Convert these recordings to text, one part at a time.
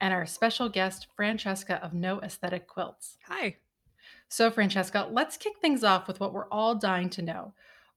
And our special guest, Francesca of No Aesthetic Quilts. Hi. So, Francesca, let's kick things off with what we're all dying to know.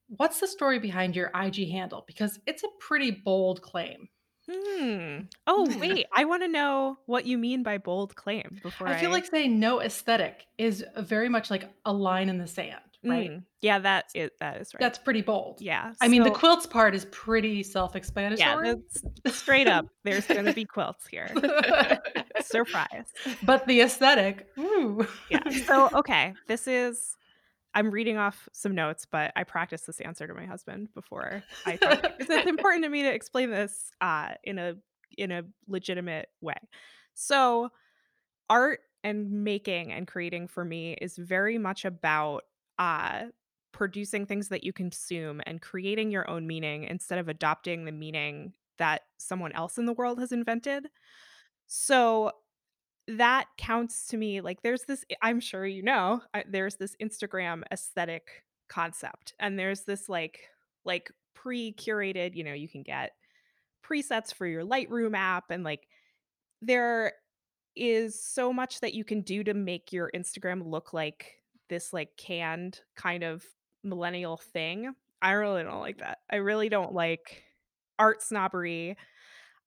What's the story behind your IG handle? Because it's a pretty bold claim. Hmm. Oh wait, I want to know what you mean by bold claim before I, I feel like saying no aesthetic is very much like a line in the sand, right? Mm, Yeah, that is that is right. That's pretty bold. yeah. I mean, the quilts part is pretty self-explanatory. Yeah, that's straight up. There's going to be quilts here. Surprise. but the aesthetic, ooh. Yeah. So okay, this is. I'm reading off some notes, but I practiced this answer to my husband before I. because it's important to me to explain this uh, in a in a legitimate way. So, art and making and creating for me is very much about uh, producing things that you consume and creating your own meaning instead of adopting the meaning that someone else in the world has invented. So that counts to me like there's this i'm sure you know I, there's this instagram aesthetic concept and there's this like like pre-curated you know you can get presets for your lightroom app and like there is so much that you can do to make your instagram look like this like canned kind of millennial thing i really don't like that i really don't like art snobbery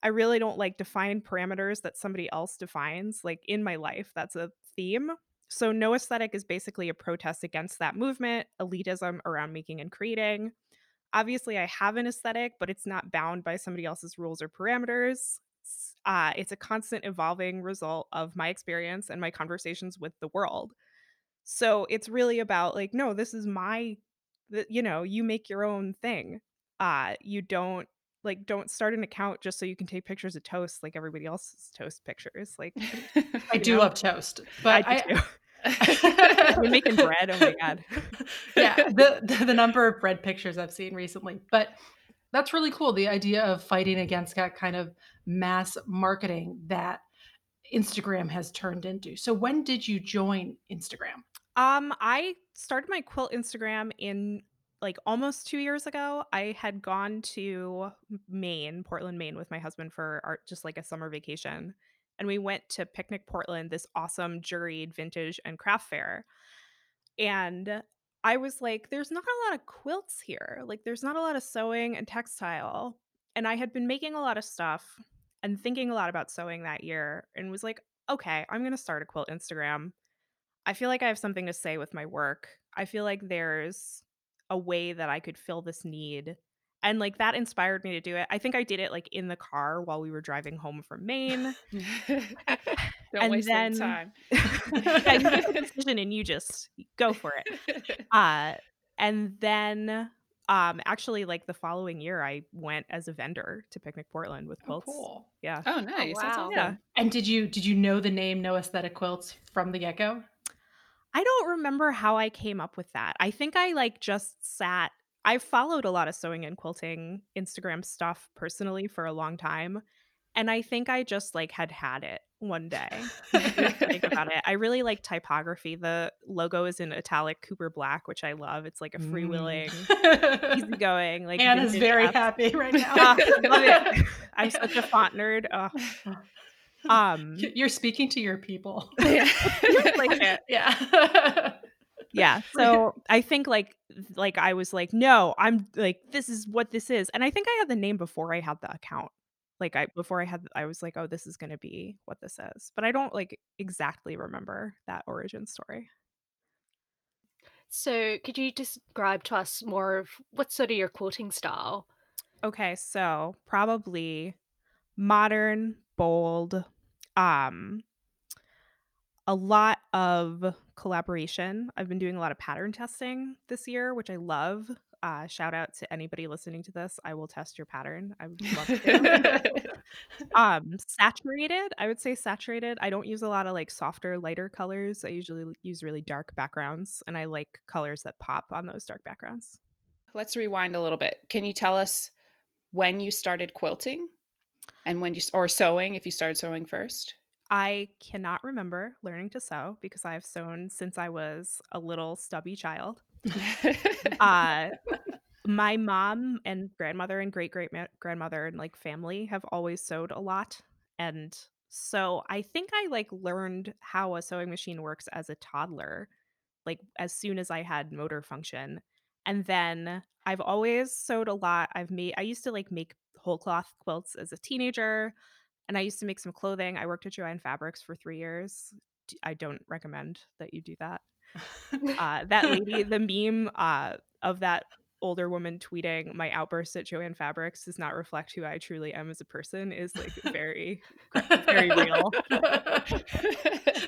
I really don't like define parameters that somebody else defines. Like in my life, that's a theme. So, no aesthetic is basically a protest against that movement, elitism around making and creating. Obviously, I have an aesthetic, but it's not bound by somebody else's rules or parameters. Uh, it's a constant evolving result of my experience and my conversations with the world. So, it's really about like, no, this is my, th- you know, you make your own thing. Uh, you don't like don't start an account just so you can take pictures of toast like everybody else's toast pictures. Like I do know? love toast, but I. I, You're making bread? Oh my God. yeah, the, the the number of bread pictures I've seen recently, but that's really cool. The idea of fighting against that kind of mass marketing that Instagram has turned into. So, when did you join Instagram? Um, I started my quilt Instagram in like almost two years ago. I had gone to Maine, Portland, Maine, with my husband for our just like a summer vacation, and we went to Picnic Portland, this awesome juried vintage and craft fair. And I was like, there's not a lot of quilts here. Like, there's not a lot of sewing and textile. And I had been making a lot of stuff and thinking a lot about sewing that year and was like, okay, I'm going to start a quilt Instagram. I feel like I have something to say with my work. I feel like there's a way that I could fill this need. And like that inspired me to do it. I think I did it like in the car while we were driving home from Maine. Don't And waste then- time. yeah, you make the decision and you just go for it. Uh, and then um actually like the following year I went as a vendor to Picnic Portland with Oh, quilts. cool. Yeah. oh, nice. That's wow. awesome. Yeah. And did you did you know the name No Aesthetic Quilts from the get go? I don't remember how I came up with that. I think I like just sat I followed a lot of sewing and quilting Instagram stuff personally for a long time. And I think I just like had had it one day. Think about it. I really like typography. The logo is in italic Cooper Black, which I love. It's like a mm. freewheeling, easygoing, like Anna's very app- happy right now. Love it. I'm such a font nerd. Oh. Um, You're speaking to your people. feels like yeah. yeah so i think like like i was like no i'm like this is what this is and i think i had the name before i had the account like i before i had i was like oh this is going to be what this is but i don't like exactly remember that origin story So, could you describe to us more of what's sort of your quilting style? okay so probably modern bold um a lot of collaboration i've been doing a lot of pattern testing this year which i love Uh, shout out to anybody listening to this. I will test your pattern. I would love to. um, saturated. I would say saturated. I don't use a lot of like softer, lighter colors. I usually use really dark backgrounds, and I like colors that pop on those dark backgrounds. Let's rewind a little bit. Can you tell us when you started quilting and when you or sewing if you started sewing first? I cannot remember learning to sew because I have sewn since I was a little stubby child. Uh, my mom and grandmother and great great grandmother and like family have always sewed a lot. And so I think I like learned how a sewing machine works as a toddler, like as soon as I had motor function. And then I've always sewed a lot. I've made, I used to like make whole cloth quilts as a teenager and I used to make some clothing. I worked at Jo-Ann Fabrics for three years. I don't recommend that you do that. Uh, that lady, the meme uh, of that older woman tweeting, "My outburst at Jo-Ann Fabrics does not reflect who I truly am as a person," is like very, very real.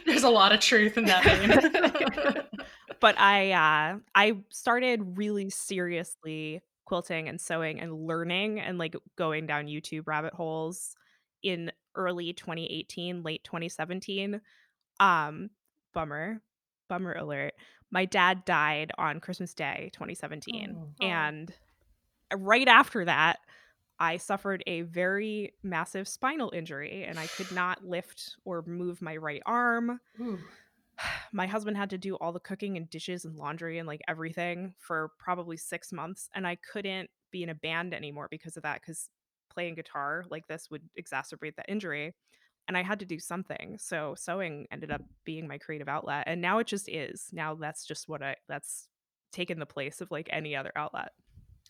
There's a lot of truth in that. But I, uh, I started really seriously quilting and sewing and learning and like going down YouTube rabbit holes in early 2018, late 2017 um, bummer, bummer alert. My dad died on Christmas Day 2017, Oh. And right after that, I suffered a very massive spinal injury and I could not lift or move my right arm. Ooh. My husband had to do all the cooking and dishes and laundry and like everything for probably 6 months and I couldn't be in a band anymore because of that cuz playing guitar like this would exacerbate the injury and I had to do something. So sewing ended up being my creative outlet and now it just is. Now that's just what I that's taken the place of like any other outlet.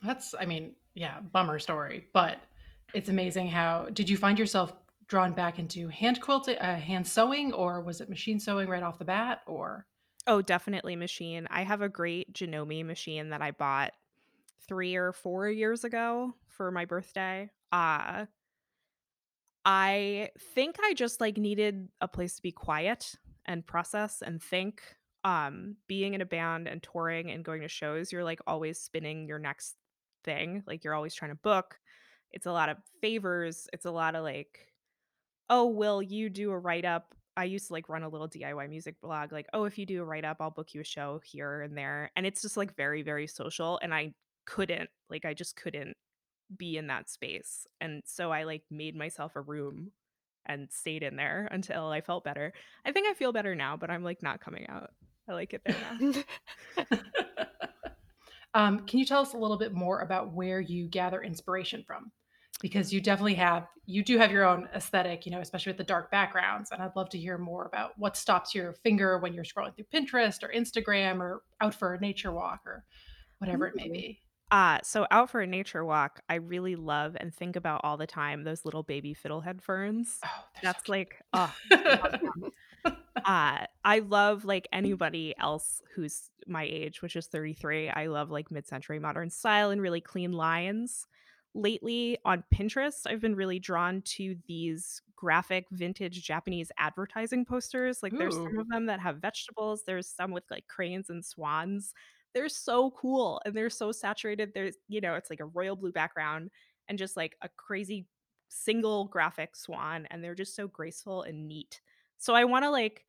That's, I mean, yeah, bummer story, but it's amazing how did you find yourself drawn back into hand quilting, uh, hand sewing, or was it machine sewing right off the bat? Or Oh, definitely machine. I have a great Janome machine that I bought 3 or 4 years ago for my birthday. Uh, I think I just, like, needed a place to be quiet and process and think. Um, being in a band and touring and going to shows, you're, like, always spinning your next thing, like, you're always trying to book. It's a lot of favors, it's a lot of, like, "Oh, will you do a write-up?" I used to, like, run a little DIY music blog, like, "Oh, if you do a write-up, I'll book you a show here and there," and it's just, like, very, very social, and I couldn't like, I just couldn't be in that space, and so I, like, made myself a room and stayed in there until I felt better. I think I feel better now, but I'm, like, not coming out. I like it there now. um, can you tell us a little bit more about where you gather inspiration from? Because you definitely have, you do have your own aesthetic, you know, especially with the dark backgrounds. And I'd love to hear more about what stops your finger when you're scrolling through Pinterest or Instagram or out for a nature walk or whatever it may be. Uh, so out for a nature walk, I really love and think about all the time those little baby fiddlehead ferns. Oh, That's so like, oh. Uh, I love, like, anybody else who's my age, which is 33. I love, like, mid-century modern style and really clean lines. Lately, on Pinterest, I've been really drawn to these graphic vintage Japanese advertising posters. Like, there's Ooh. some of them that have vegetables, there's some with, like, cranes and swans. They're so cool, and they're so saturated. There's you know, it's like a royal blue background and just, like, a crazy single graphic swan, and they're just so graceful and neat. So I wanna, like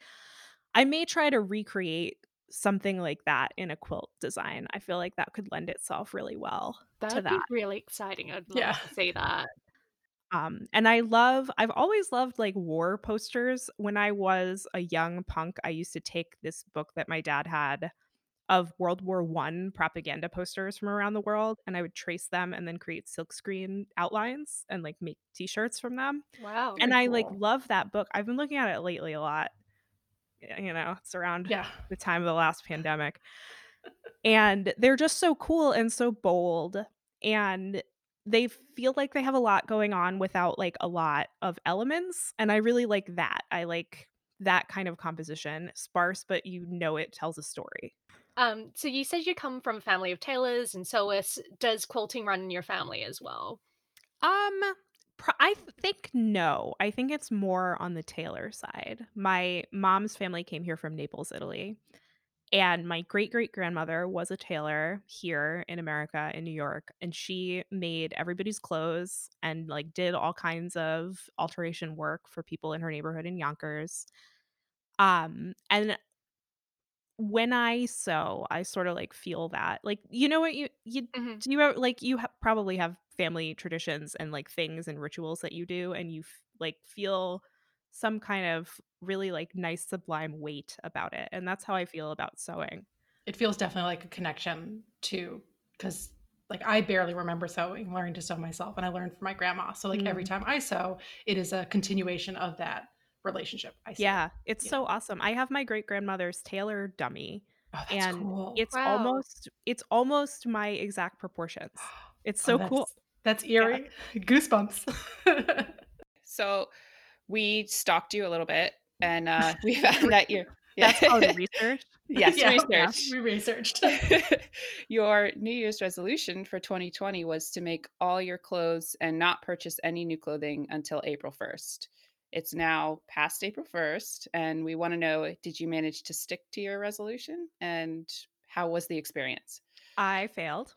I may try to recreate something like that in a quilt design. I feel like that could lend itself really well to That'd be that. really exciting. I'd love Yeah. to see that. Um, and I love I've always loved, like, war posters. When I was a young punk, I used to take this book that my dad had of World War One propaganda posters from around the world, and I would trace them and then create silkscreen outlines and, like, make T-shirts from them. Wow. And Very I, like, love that book. I've been looking at it lately a lot. You know, it's around Yeah. the time of the last pandemic. And they're just so cool and so bold, and they feel like they have a lot going on without, like, a lot of elements, and I really like that. I like that kind of composition, sparse, but you know it tells a story. Um, so you said you come from a family of tailors and sewists. Does quilting run in your family as well? Um, I th think no. I think it's more on the tailor side. My mom's family came here from Naples, Italy, And my great great grandmother was a tailor here in America, in New York, and she made everybody's clothes and, like, did all kinds of alteration work for people in her neighborhood in Yonkers. Um, and when I sew, I sorta, like, feel that. Like, you know what you you Mhm. do you ever like, you ha probably have family traditions and, like, things and rituals that you do, and you f like, feel some kind of really, like, nice sublime weight about it, and that's how I feel about sewing. It feels definitely like a connection to cuz like, I barely remember sewing, learning to sew myself, and I learned from my grandma. So, like, every Mm. time I sew, it is a continuation of that relationship, I see. Yeah, it's Yeah. so awesome. I have my great grandmother's tailor dummy, Oh, that's and cool. it's Wow. almost it's almost my exact proportions. It's Oh, so cool. that's that's Yeah. eerie. Goosebumps. So, we stalked you a little bit, and, uh, we found that you're yeah. That's called research. Yes, Yeah, yeah, research. we researched. Your New Year's resolution for 2020 was to make all your clothes and not purchase any new clothing until April 1st. It's now past April 1st, and we wanna know, did you manage to stick to your resolution, and how was the experience? I failed.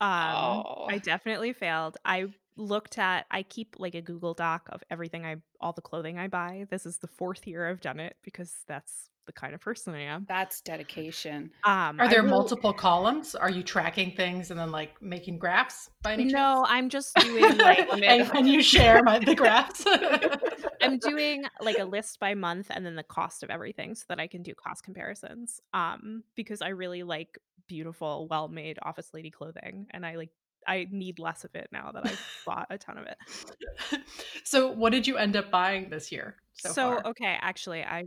Um, Oh. I definitely failed. I looked at I keep, like, a Google Doc of everything I all the clothing I buy. This is the 4th year I've done it because that's the kind of person I am. That's dedication. Um, Are there really multiple columns? Are you tracking things and then, like, making graphs by any chance? No, I'm just doing, like And you share my the graphs? I'm doing, like, a list by month and then the cost of everything so that I can do cost comparisons, um, because I really like beautiful, well-made office lady clothing, and I, like I need less of it now that I've bought a ton of it. So, what did you end up buying this year so So, okay, actually, I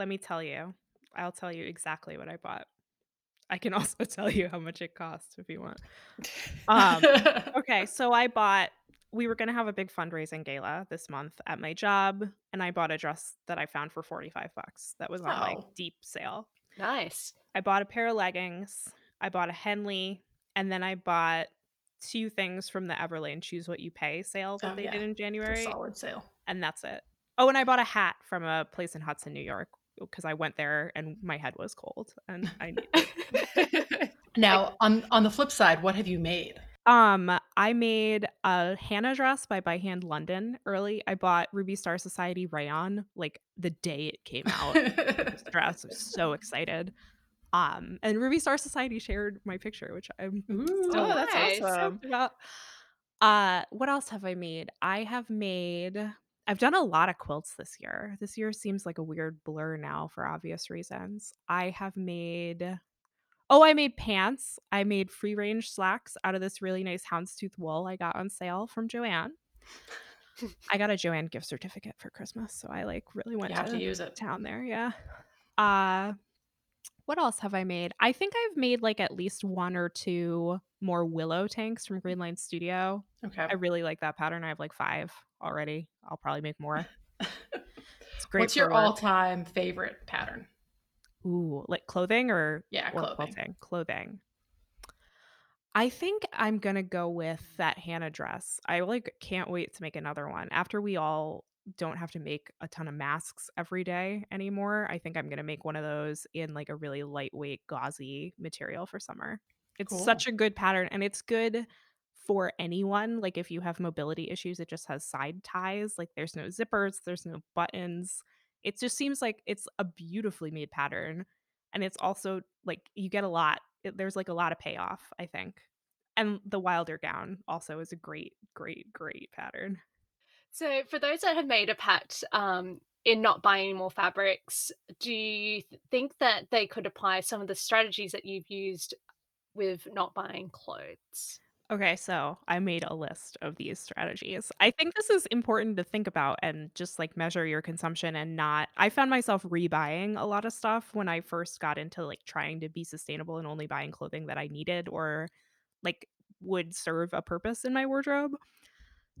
let me tell you. I'll tell you exactly what I bought. I can also tell you how much it costs if you want. Um, okay, so I bought we were gonna have a big fundraising gala this month at my job, and I bought a dress that I found for 45 bucks that was on, like, Oh. deep sale. Nice. I bought a pair of leggings, I bought a Henley, and then I bought 2 things from the Everlane Choose What You Pay sale that Oh, they yeah. did in January, solid sale. and that's it. Oh, and I bought a hat from a place in Hudson, New York, 'cause I went there and my head was cold, and I needed Now, on on the flip side, what have you made? Um, I made a Hannah dress by By Hand London early. I bought Ruby Star Society rayon, like, the day it came out this dress. I was so excited. Um, and Ruby Star Society shared my picture, which I'm Ooh. Oh, that's Nice. awesome. about. Uh, what else have I made? I have made I've done a lot of quilts this year. This year seems like a weird blur now for obvious reasons. I have made oh, I made pants. I made free range slacks out of this really nice houndstooth wool I got on sale from Jo-Ann. I got a Jo-Ann gift certificate for Christmas, so I, like, really You went have to to use it. town there, yeah. Uh, what else have I made? I think I've made, like, at least 1 or 2 more willow tanks from mm. Grainline Studio. Okay. I really like that pattern. I have, like, 5 already. I'll probably make more. It's great What's your all-time favorite pattern? Ooh, like clothing or Yeah, or clothing. quilting? Clothing. I think I'm gonna go with that Hannah dress. I, like, can't wait to make another one. After we all don't have to make a ton of masks every day anymore, I think I'm gonna make one of those in, like, a really lightweight, gauzy material for summer. It's Cool. such a good pattern, and it's good for anyone, like, if you have mobility issues, it just has side ties, like, there's no zippers, there's no buttons. It just seems like it's a beautifully made pattern, and it's also, like, you get a lot it there's, like, a lot of payoff, I think. And the Wilder gown also is a great, great, great pattern. So, for those that have made a pact, um, in not buying more fabrics, do you think that they could apply some of the strategies that you've used with not buying clothes? Okay, so I made a list of these strategies. I think this is important to think about and just, like, measure your consumption and not I found myself rebuying a lot of stuff when I first got into, like, trying to be sustainable and only buying clothing that I needed or, like, would serve a purpose in my wardrobe.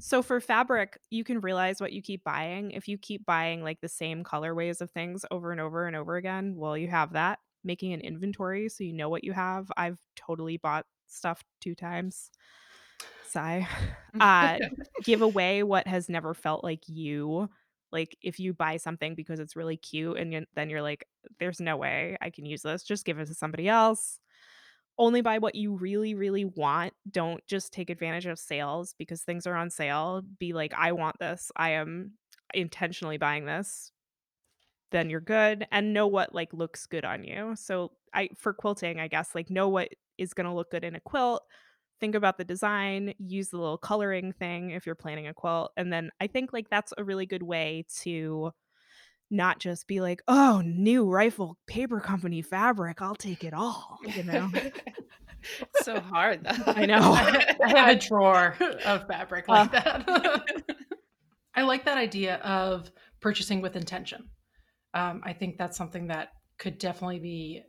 So, for fabric, you can realize what you keep buying. If you keep buying, like, the same colorways of things over and over and over again, well, you have that. Making an inventory so you know what you have. I've totally bought stuff 2 times. Sigh. Uh, give away what has never felt like you. Like if you buy something because it's really cute and you, then you're like, there's no way I can use this, just give it to somebody else. Only buy what you really, really want. Don't just take advantage of sales because things are on sale. Be like, I want this. I am intentionally buying this. Then you're good and know what like looks good on you. So I for quilting, I guess like know what is going to look good in a quilt think about the design, use the little coloring thing if you're planning a quilt. And then I think like that's a really good way to not just be like, oh, new rifle paper company fabric, I'll take it all, you know? It's so hard though. I know. I I have a drawer of fabric Uh. like that. I like that idea of purchasing with intention. Um, I think that's something that could definitely be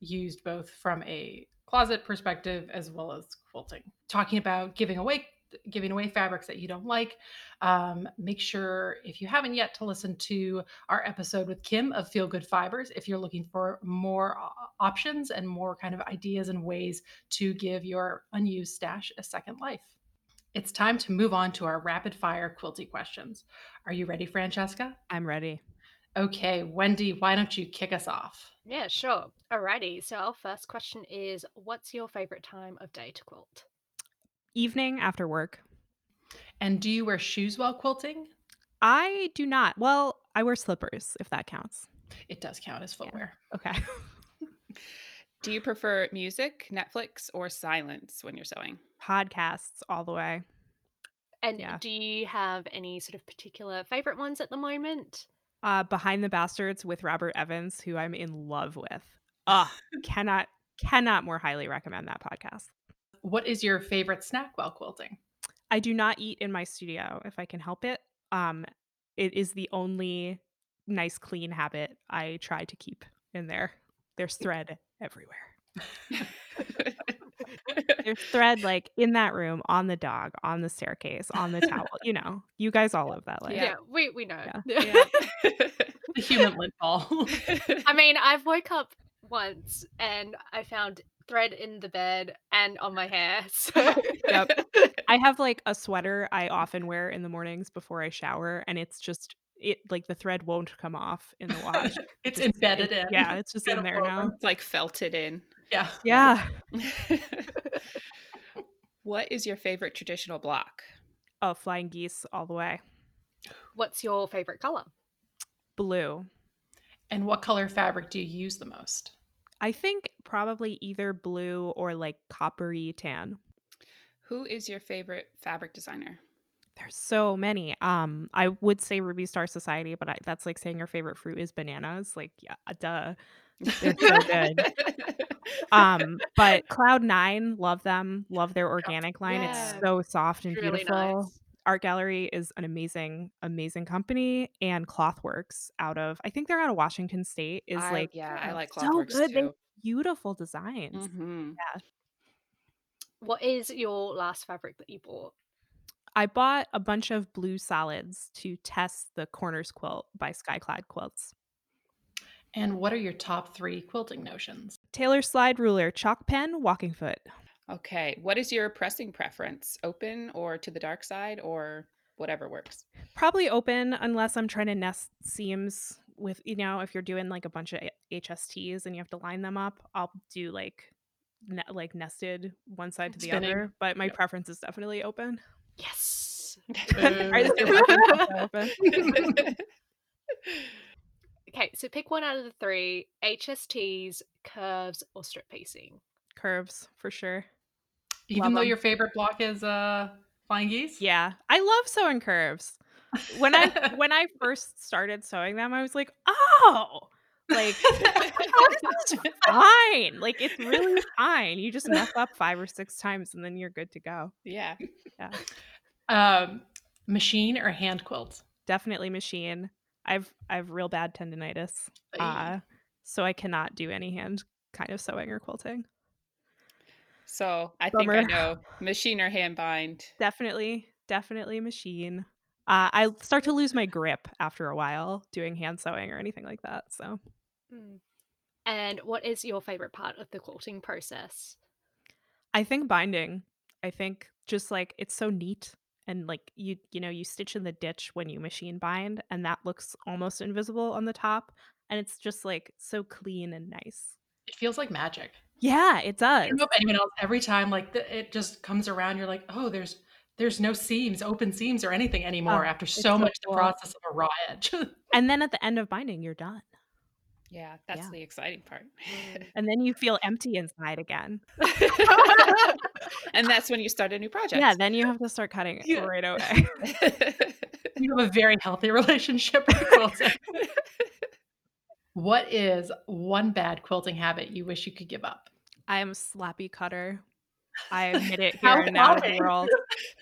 used both from a closet perspective as well as quilting. Talking about giving away giving away fabrics that you don't like. Um, make sure if you haven't yet to listen to our episode with Kim of Feel Good Fibers if you're looking for more options and more kind of ideas and ways to give your unused stash a second life. It's time to move on to our rapid fire quilty questions. Are you ready, Francesca? I'm ready. Okay, Wendy, why don't you kick us off? Yeah, sure. Alrighty. So our first question is what's your favorite time of day to quilt? Evening after work. And do you wear shoes while quilting? I do not. Well, I wear slippers if that counts. It does count as footwear. Okay. Do you prefer music, Netflix, or silence when you're sewing? Podcasts all the way. And Yeah. do you have any sort of particular favorite ones at the moment? Uh, Behind the Bastards with Robert Evans, who I'm in love with. Ah, cannot cannot more highly recommend that podcast. What is your favorite snack while quilting? I do not eat in my studio if I can help it. Um, it is the only nice clean habit I try to keep in there. There's thread everywhere. There's thread like in that room, on the dog, on the staircase, on the towel. You know, you guys all love that life. Yeah, we, we know. Yeah. The human lint ball. I mean, I've woke up once and I found thread in the bed and on my hair. So Yep. I have like a sweater I often wear in the mornings before I shower, and it's just it like the thread won't come off in the wash. it's Just- embedded it- in. Yeah, it's just in there now. It's like felted in. Yeah. Yeah. what is your favorite traditional block? Oh, flying geese all the way. what's your favorite color? Blue. And what color fabric do you use the most? I think probably either blue or like coppery tan. Who is your favorite fabric designer? There's so many. Um, I would say Ruby Star Society, but I, that's like saying your favorite fruit is bananas. Like, yeah, duh. They're so good. Um, but Cloud Nine, love them. Love their organic line. Yeah. It's so soft and Really beautiful. nice. Art Gallery is an amazing, amazing company, and Clothworks out of I think they're out of Washington State is I- like yeah, I like so Clothworks good. They too. have beautiful designs. Mhm. What is your last fabric that you bought? I bought a bunch of blue solids to test the Corners quilt by Skyclad Quilts. And what are your top three quilting notions? Taylor slide ruler, chalk pen, walking foot. Okay. What is your pressing preference? Open or to the dark side or whatever works? Probably open unless I'm trying to nest seams with, you know, if you're doing like a bunch of HSTs and you have to line them up, I'll do like ne- like nested one side to the Spinning. other, but my Yep. preference is definitely open. Yes. Alright, is your preference also open? Okay, so pick one out of the three HSTs, curves, or strip piecing. Curves for sure. Even Love though 'em. your favorite block is uh flying geese? Yeah, I love sewing curves. When I when I first started sewing them, I was like, oh, like this is fine. Like it's really fine. You just mess up five or six times and then you're good to go. yeah. Yeah. Um machine or hand quilt? Definitely machine. I've I've real bad tendonitis. Uh, so I cannot do any hand kind of sewing or quilting. So I think I know machine or hand bind. Definitely, definitely machine. Uh, I start to lose my grip after a while doing hand sewing or anything like that. So Mm. And what is your favorite part of the quilting process? I think binding. I think just like it's so neat and like you you know you stitch in the ditch when you machine bind and that looks almost invisible on the top and it's just like so clean and nice It feels like magic. Yeah it I does don't know if anyone else every time like the, it just comes around, you're like, oh, there's there's no seams, open seams, or anything oh, anymore Oh, after it's so so much the cool. process of a raw edge. and then at the end of binding you're done Yeah, that's Yeah. the exciting part. Mm. and then you feel empty inside again and that's when you start a new project. yeah then you have to start cutting it Yeah. right away you have a very healthy relationship with quilting. what is one bad quilting habit you wish you could give up? I'm a slappy cutter i admit it here and now to the world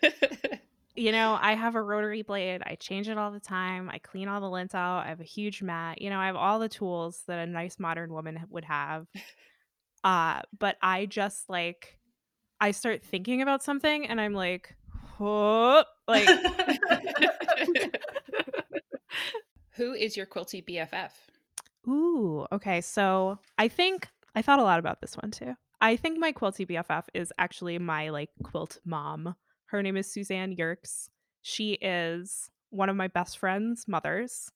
you know, I have a rotary blade. I change it all the time. I clean all the lint out. I have a huge mat. You know, I have all the tools that a nice modern woman would have. Uh, but I just like I start thinking about something and I'm like, whoop, like Who is your quilty BFF? Ooh, okay. So I think I thought a lot about this one too. I think my quilty BFF is actually my like quilt mom. Her name is Suzanne Yerkes. She is one of my best friend's mothers.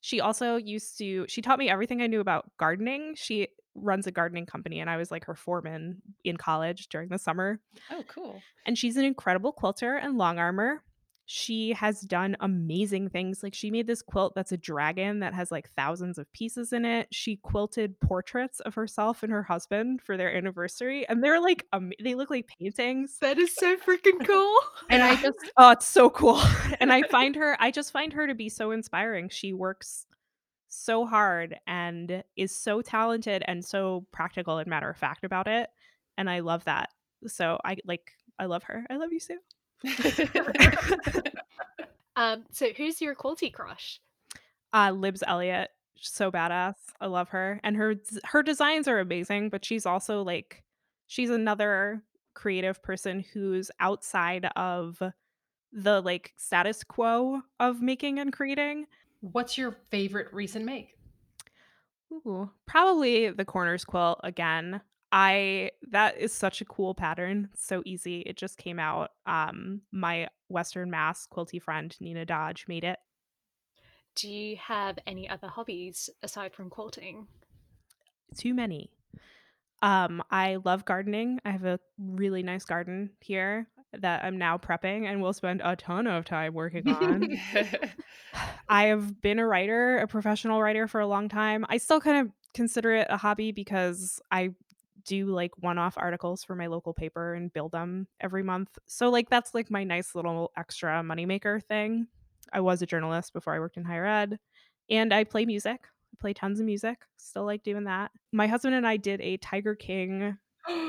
She also used to she taught me everything I knew about gardening. She runs a gardening company and I was like her foreman in college during the summer Oh, cool. and she's an incredible quilter and longarmer. She has done amazing things. Like she made this quilt that's a dragon that has like thousands of pieces in it. She quilted portraits of herself and her husband for their anniversary, and they're like um, they look like paintings. That is so freaking cool. And I just oh, it's so cool. and I find her I just find her to be so inspiring. She works so hard and is so talented and so practical and matter of fact about it. And I love that. So I like I love her. I love you, Sue. Um, so who's your quality crush? Uh, Libs Elliott, so badass. I love her, and her her designs are amazing. But she's also like, she's another creative person who's outside of the like status quo of making and creating. What's your favorite recent make? Ooh, probably the corners quilt again. I that is such a cool pattern. So easy. It just came out. Um, my Western Mass quilty friend Nina Dodge made it. Do you have any other hobbies aside from quilting? too many. Um, I love gardening. I have a really nice garden here that I'm now prepping and will spend a ton of time working on. I have been a writer, a professional writer for a long time. I still kind of consider it a hobby because I do like one-off articles for my local paper and build them every month. So like that's like my nice little extra moneymaker thing. I was a journalist before I worked in higher ed and I play music. I play tons of music. Still like doing that. My husband and I did a Tiger King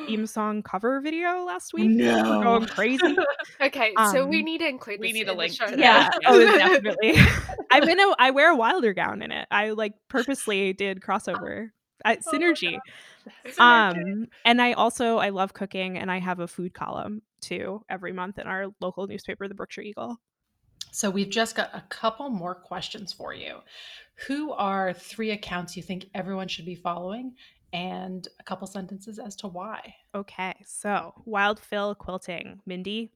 theme song cover video last week. We're no. going crazy. Okay, so we Um, need to include we need a in the link show. Yeah. Oh, definitely. I'm in a. I wear a Wilder gown in it. I like purposely did crossover. I, Oh my synergy. Synergy. Um, and I also I love cooking, and I have a food column too every month in our local newspaper, the Berkshire Eagle. So we've just got a couple more questions for you. Who are three accounts you think everyone should be following? And a couple sentences as to why. Okay, so Wild Phil Quilting, Mindy.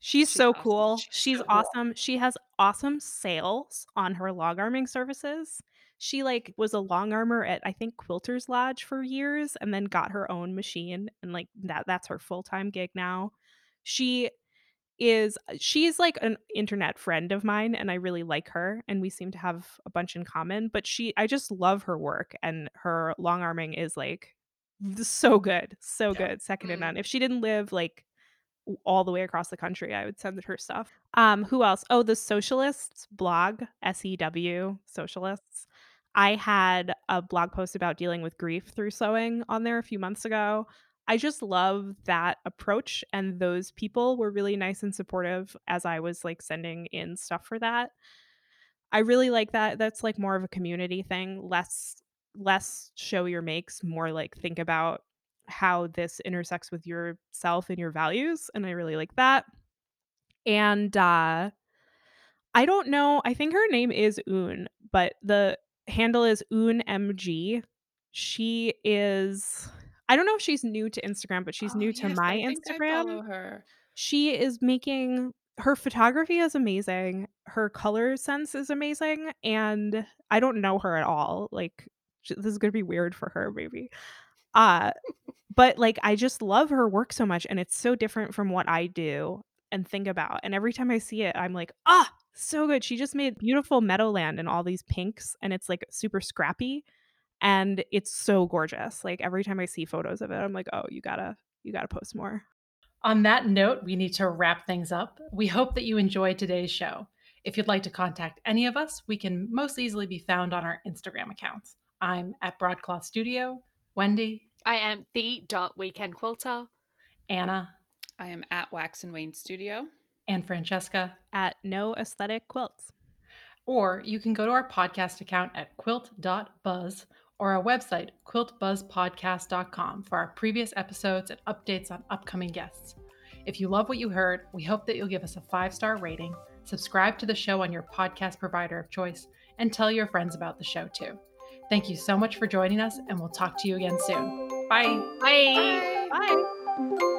She's, She's so awesome. cool. She's She's so cool. awesome. She has awesome sales on her longarming services. She like was a longarmer at I think Quilters Lodge for years and then got her own machine and like that that's her full-time gig now. She is she's like an internet friend of mine and I really like her and we seem to have a bunch in common, but she I just love her work and her long arming is like so good. So Yeah. good. Second to Mm. none. If she didn't live like all the way across the country, I would send her stuff. Um, who else? Oh, the Sewcialists blog, Sewcialists. I had a blog post about dealing with grief through sewing on there a few months ago. I just love that approach and those people were really nice and supportive as I was like sending in stuff for that. I really like that. That's like more of a community thing, less less show your makes, more like think about how this intersects with yourself and your values and I really like that. And uh I don't know, I think her name is Un, but the handle is UnMG. She is I don't know if she's new to Instagram, but she's Oh, new to yes, my I think I Instagram follow her. she is making her photography is amazing. Her color sense is amazing, and I don't know her at all. Like this is gonna be weird for her, maybe. Uh, but like I just love her work so much, and it's so different from what I do and think about. And every time I see it, I'm like, ah, so good. She just made beautiful Meadowland and all these pinks, and it's like super scrappy, and it's so gorgeous. Like every time I see photos of it, I'm like, oh, you gotta, you gotta post more. On that note, we need to wrap things up. We hope that you enjoyed today's show. If you'd like to contact any of us, we can most easily be found on our Instagram accounts. I'm at Broadcloth Studio, Wendy, I am the dot weekend quilter. Anna, I am at Wax and Wane Studio. And Francesca. At No Aesthetic Quilts. Or you can go to our podcast account at quilt.buzz or our website, quiltbuzzpodcast.com, for our previous episodes and updates on upcoming guests. If you love what you heard, we hope that you'll give us a five star rating, subscribe to the show on your podcast provider of choice, and tell your friends about the show too. Thank you so much for joining us, and we'll talk to you again soon. Bye. Bye. Bye.